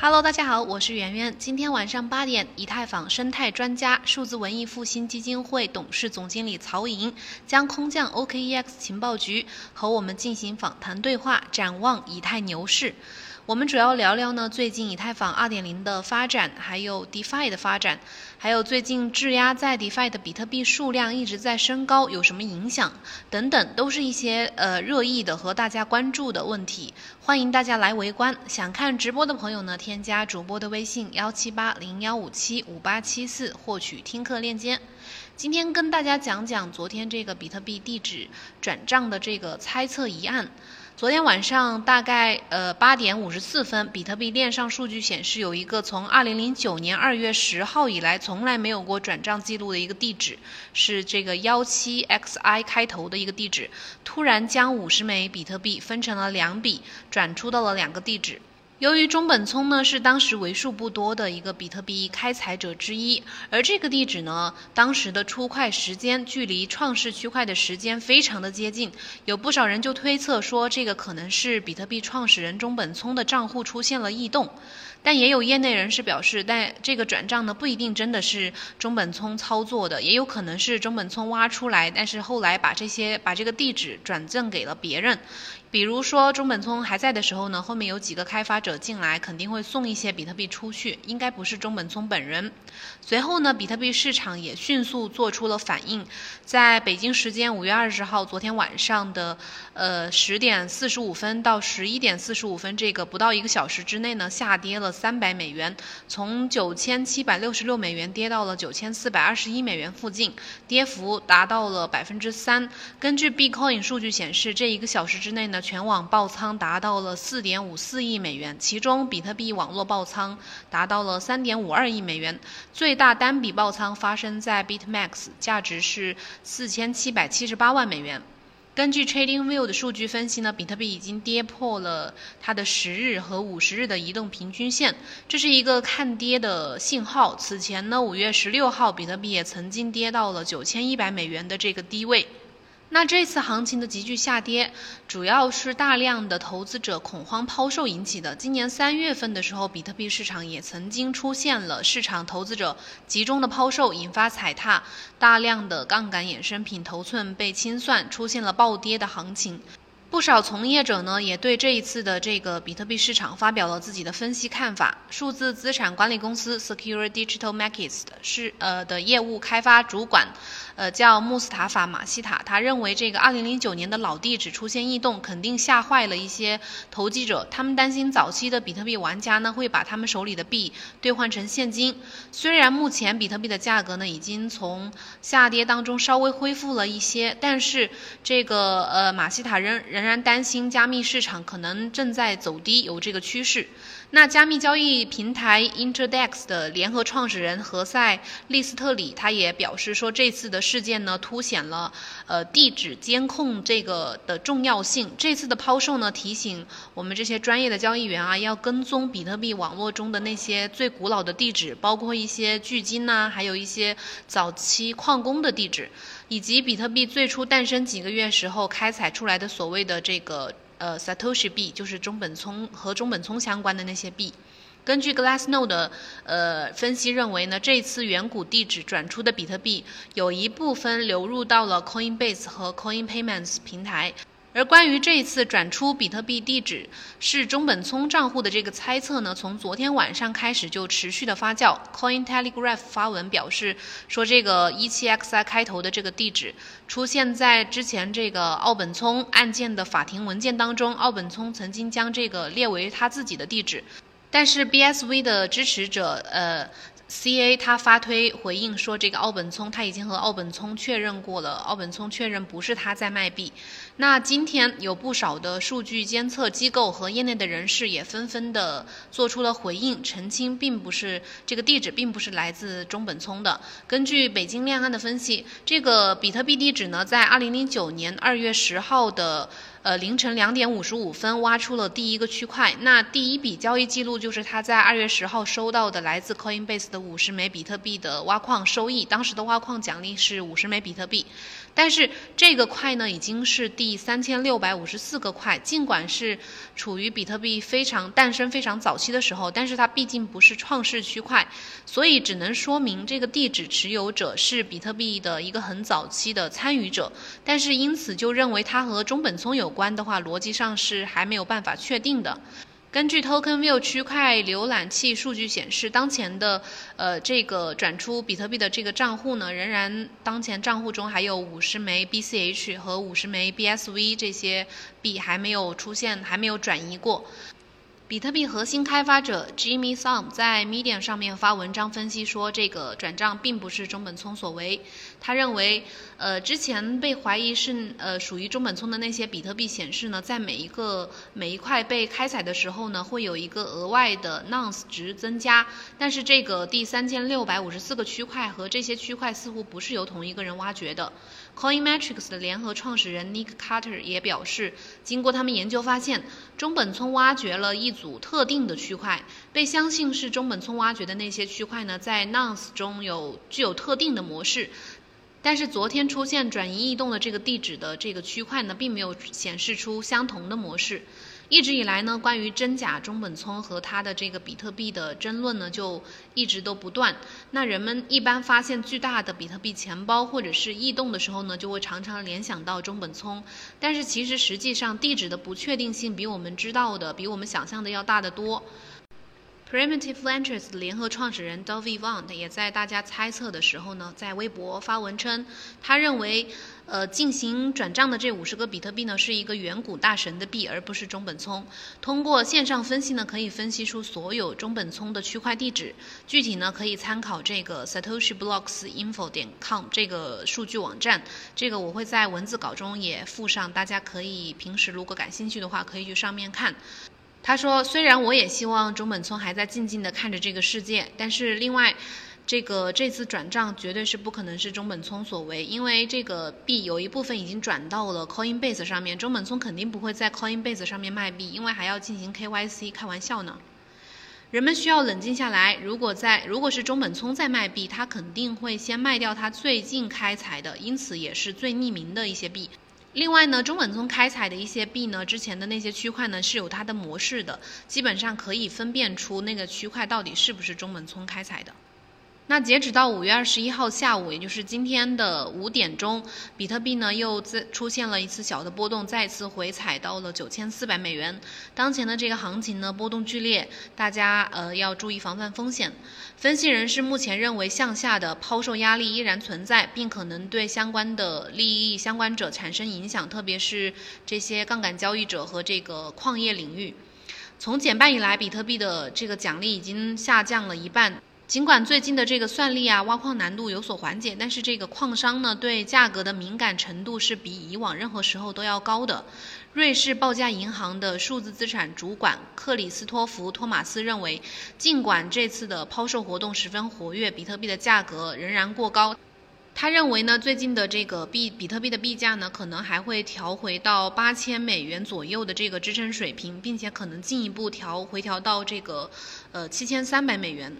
Hello，大家好，我是圆圆。今天晚上八点，以太坊生态专家、数字文艺复兴基金会董事总经理曹莹将空降 OKEX 情报局，和我们进行访谈对话，展望以太牛市。我们主要聊聊呢，最近以太坊2.0的发展，还有 DeFi 的发展，还有最近质押在 DeFi 的比特币数量一直在升高，有什么影响等等，都是一些呃热议的和大家关注的问题。欢迎大家来围观。想看直播的朋友呢，添加主播的微信幺七八零幺五七五八七四，获取听课链接。今天跟大家讲讲昨天这个比特币地址转账的这个猜测疑案。昨天晚上大概呃八点五十四分，比特币链上数据显示，有一个从二零零九年二月十号以来从来没有过转账记录的一个地址，是这个幺七 xi 开头的一个地址，突然将五十枚比特币分成了两笔，转出到了两个地址。由于中本聪呢是当时为数不多的一个比特币开采者之一，而这个地址呢，当时的出块时间距离创世区块的时间非常的接近，有不少人就推测说这个可能是比特币创始人中本聪的账户出现了异动，但也有业内人士表示，但这个转账呢不一定真的是中本聪操作的，也有可能是中本聪挖出来，但是后来把这些把这个地址转赠给了别人。比如说中本聪还在的时候呢，后面有几个开发者进来，肯定会送一些比特币出去，应该不是中本聪本人。随后呢，比特币市场也迅速做出了反应，在北京时间五月二十号，昨天晚上的呃十点四十五分到十一点四十五分这个不到一个小时之内呢，下跌了三百美元，从九千七百六十六美元跌到了九千四百二十一美元附近，跌幅达到了百分之三。根据 Bcoin 数据显示，这一个小时之内呢。全网爆仓达到了四点五四亿美元，其中比特币网络爆仓达到了三点五二亿美元，最大单笔爆仓发生在 BitMax，价值是四千七百七十八万美元。根据 TradingView 的数据分析呢，比特币已经跌破了它的十日和五十日的移动平均线，这是一个看跌的信号。此前呢，五月十六号，比特币也曾经跌到了九千一百美元的这个低位。那这次行情的急剧下跌，主要是大量的投资者恐慌抛售引起的。今年三月份的时候，比特币市场也曾经出现了市场投资者集中的抛售，引发踩踏，大量的杠杆衍生品头寸被清算，出现了暴跌的行情。不少从业者呢，也对这一次的这个比特币市场发表了自己的分析看法。数字资产管理公司 Secure Digital Markets 是呃的业务开发主管。呃，叫穆斯塔法·马西塔，他认为这个2009年的老地址出现异动，肯定吓坏了一些投机者。他们担心早期的比特币玩家呢，会把他们手里的币兑换成现金。虽然目前比特币的价格呢，已经从下跌当中稍微恢复了一些，但是这个呃，马西塔仍仍仍然担心加密市场可能正在走低，有这个趋势。那加密交易平台 Interdex 的联合创始人何塞利斯特里，他也表示说，这次的事件呢，凸显了呃地址监控这个的重要性。这次的抛售呢，提醒我们这些专业的交易员啊，要跟踪比特币网络中的那些最古老的地址，包括一些距今呐，还有一些早期矿工的地址，以及比特币最初诞生几个月时候开采出来的所谓的这个。呃，Satoshi 币就是中本聪和中本聪相关的那些币。根据 Glassnode 的呃分析认为呢，这次远古地址转出的比特币有一部分流入到了 Coinbase 和 Coin Payments 平台。而关于这一次转出比特币地址是中本聪账户的这个猜测呢，从昨天晚上开始就持续的发酵。Coin Telegraph 发文表示说，这个一七 xi 开头的这个地址出现在之前这个奥本聪案件的法庭文件当中，奥本聪曾经将这个列为他自己的地址，但是 BSV 的支持者呃。C.A. 他发推回应说，这个奥本聪他已经和奥本聪确认过了，奥本聪确认不是他在卖币。那今天有不少的数据监测机构和业内的人士也纷纷的做出了回应，澄清并不是这个地址并不是来自中本聪的。根据北京链岸的分析，这个比特币地址呢，在二零零九年二月十号的。呃，凌晨两点五十五分挖出了第一个区块，那第一笔交易记录就是他在二月十号收到的来自 Coinbase 的五十枚比特币的挖矿收益，当时的挖矿奖励是五十枚比特币。但是这个块呢，已经是第三千六百五十四个块。尽管是处于比特币非常诞生非常早期的时候，但是它毕竟不是创世区块，所以只能说明这个地址持有者是比特币的一个很早期的参与者。但是因此就认为它和中本聪有关的话，逻辑上是还没有办法确定的。根据 TokenView 区块浏览器数据显示，当前的呃这个转出比特币的这个账户呢，仍然当前账户中还有五十枚 BCH 和五十枚 BSV 这些币还没有出现，还没有转移过。比特币核心开发者 Jimmy Song 在 Medium 上面发文章分析说，这个转账并不是中本聪所为。他认为，呃，之前被怀疑是呃属于中本聪的那些比特币显示呢，在每一个每一块被开采的时候呢，会有一个额外的 nonce 值增加。但是这个第三千六百五十四个区块和这些区块似乎不是由同一个人挖掘的。Coinmetrics 的联合创始人 Nick Carter 也表示，经过他们研究发现，中本聪挖掘了一组特定的区块，被相信是中本聪挖掘的那些区块呢，在 nonce 中有具有特定的模式。但是昨天出现转移异动的这个地址的这个区块呢，并没有显示出相同的模式。一直以来呢，关于真假中本聪和他的这个比特币的争论呢，就一直都不断。那人们一般发现巨大的比特币钱包或者是异动的时候呢，就会常常联想到中本聪。但是其实实际上地址的不确定性比我们知道的、比我们想象的要大得多。Primitive Ventures 联合创始人 Dovey Vaughn 也在大家猜测的时候呢，在微博发文称，他认为，呃，进行转账的这五十个比特币呢，是一个远古大神的币，而不是中本聪。通过线上分析呢，可以分析出所有中本聪的区块地址，具体呢可以参考这个 Satoshi Blocks Info 点 com 这个数据网站。这个我会在文字稿中也附上，大家可以平时如果感兴趣的话，可以去上面看。他说：“虽然我也希望中本聪还在静静地看着这个世界，但是另外，这个这次转账绝对是不可能是中本聪所为，因为这个币有一部分已经转到了 Coinbase 上面，中本聪肯定不会在 Coinbase 上面卖币，因为还要进行 KYC，开玩笑呢。人们需要冷静下来，如果在如果是中本聪在卖币，他肯定会先卖掉他最近开采的，因此也是最匿名的一些币。”另外呢，中本聪开采的一些币呢，之前的那些区块呢是有它的模式的，基本上可以分辨出那个区块到底是不是中本聪开采的。那截止到五月二十一号下午，也就是今天的五点钟，比特币呢又再出现了一次小的波动，再次回踩到了九千四百美元。当前的这个行情呢波动剧烈，大家呃要注意防范风险。分析人士目前认为向下的抛售压力依然存在，并可能对相关的利益相关者产生影响，特别是这些杠杆交易者和这个矿业领域。从减半以来，比特币的这个奖励已经下降了一半。尽管最近的这个算力啊、挖矿难度有所缓解，但是这个矿商呢对价格的敏感程度是比以往任何时候都要高的。瑞士报价银行的数字资产主管克里斯托弗·托马斯认为，尽管这次的抛售活动十分活跃，比特币的价格仍然过高。他认为呢，最近的这个币比特币的币价呢，可能还会调回到八千美元左右的这个支撑水平，并且可能进一步调回调到这个呃七千三百美元。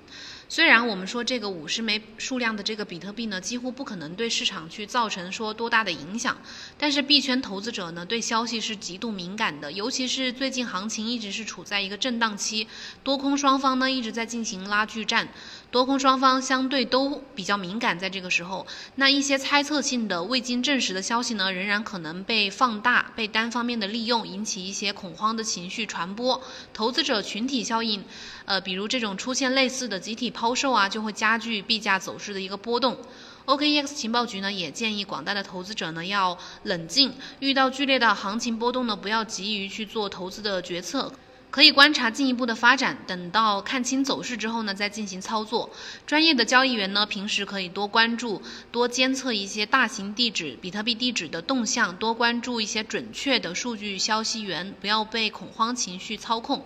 虽然我们说这个五十枚数量的这个比特币呢，几乎不可能对市场去造成说多大的影响，但是币圈投资者呢对消息是极度敏感的，尤其是最近行情一直是处在一个震荡期，多空双方呢一直在进行拉锯战。多空双方相对都比较敏感，在这个时候，那一些猜测性的未经证实的消息呢，仍然可能被放大，被单方面的利用，引起一些恐慌的情绪传播。投资者群体效应，呃，比如这种出现类似的集体抛售啊，就会加剧币价走势的一个波动。OKEX 情报局呢，也建议广大的投资者呢要冷静，遇到剧烈的行情波动呢，不要急于去做投资的决策。可以观察进一步的发展，等到看清走势之后呢，再进行操作。专业的交易员呢，平时可以多关注、多监测一些大型地址、比特币地址的动向，多关注一些准确的数据消息源，不要被恐慌情绪操控。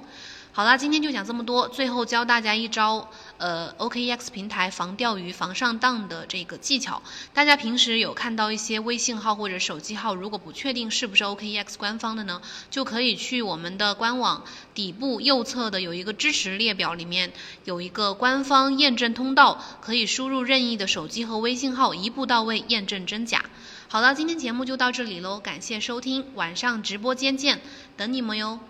好啦，今天就讲这么多。最后教大家一招，呃，OKEX 平台防钓鱼、防上当的这个技巧。大家平时有看到一些微信号或者手机号，如果不确定是不是 OKEX 官方的呢，就可以去我们的官网底部右侧的有一个支持列表，里面有一个官方验证通道，可以输入任意的手机和微信号，一步到位验证真假。好了，今天节目就到这里喽，感谢收听，晚上直播间见，等你们哟。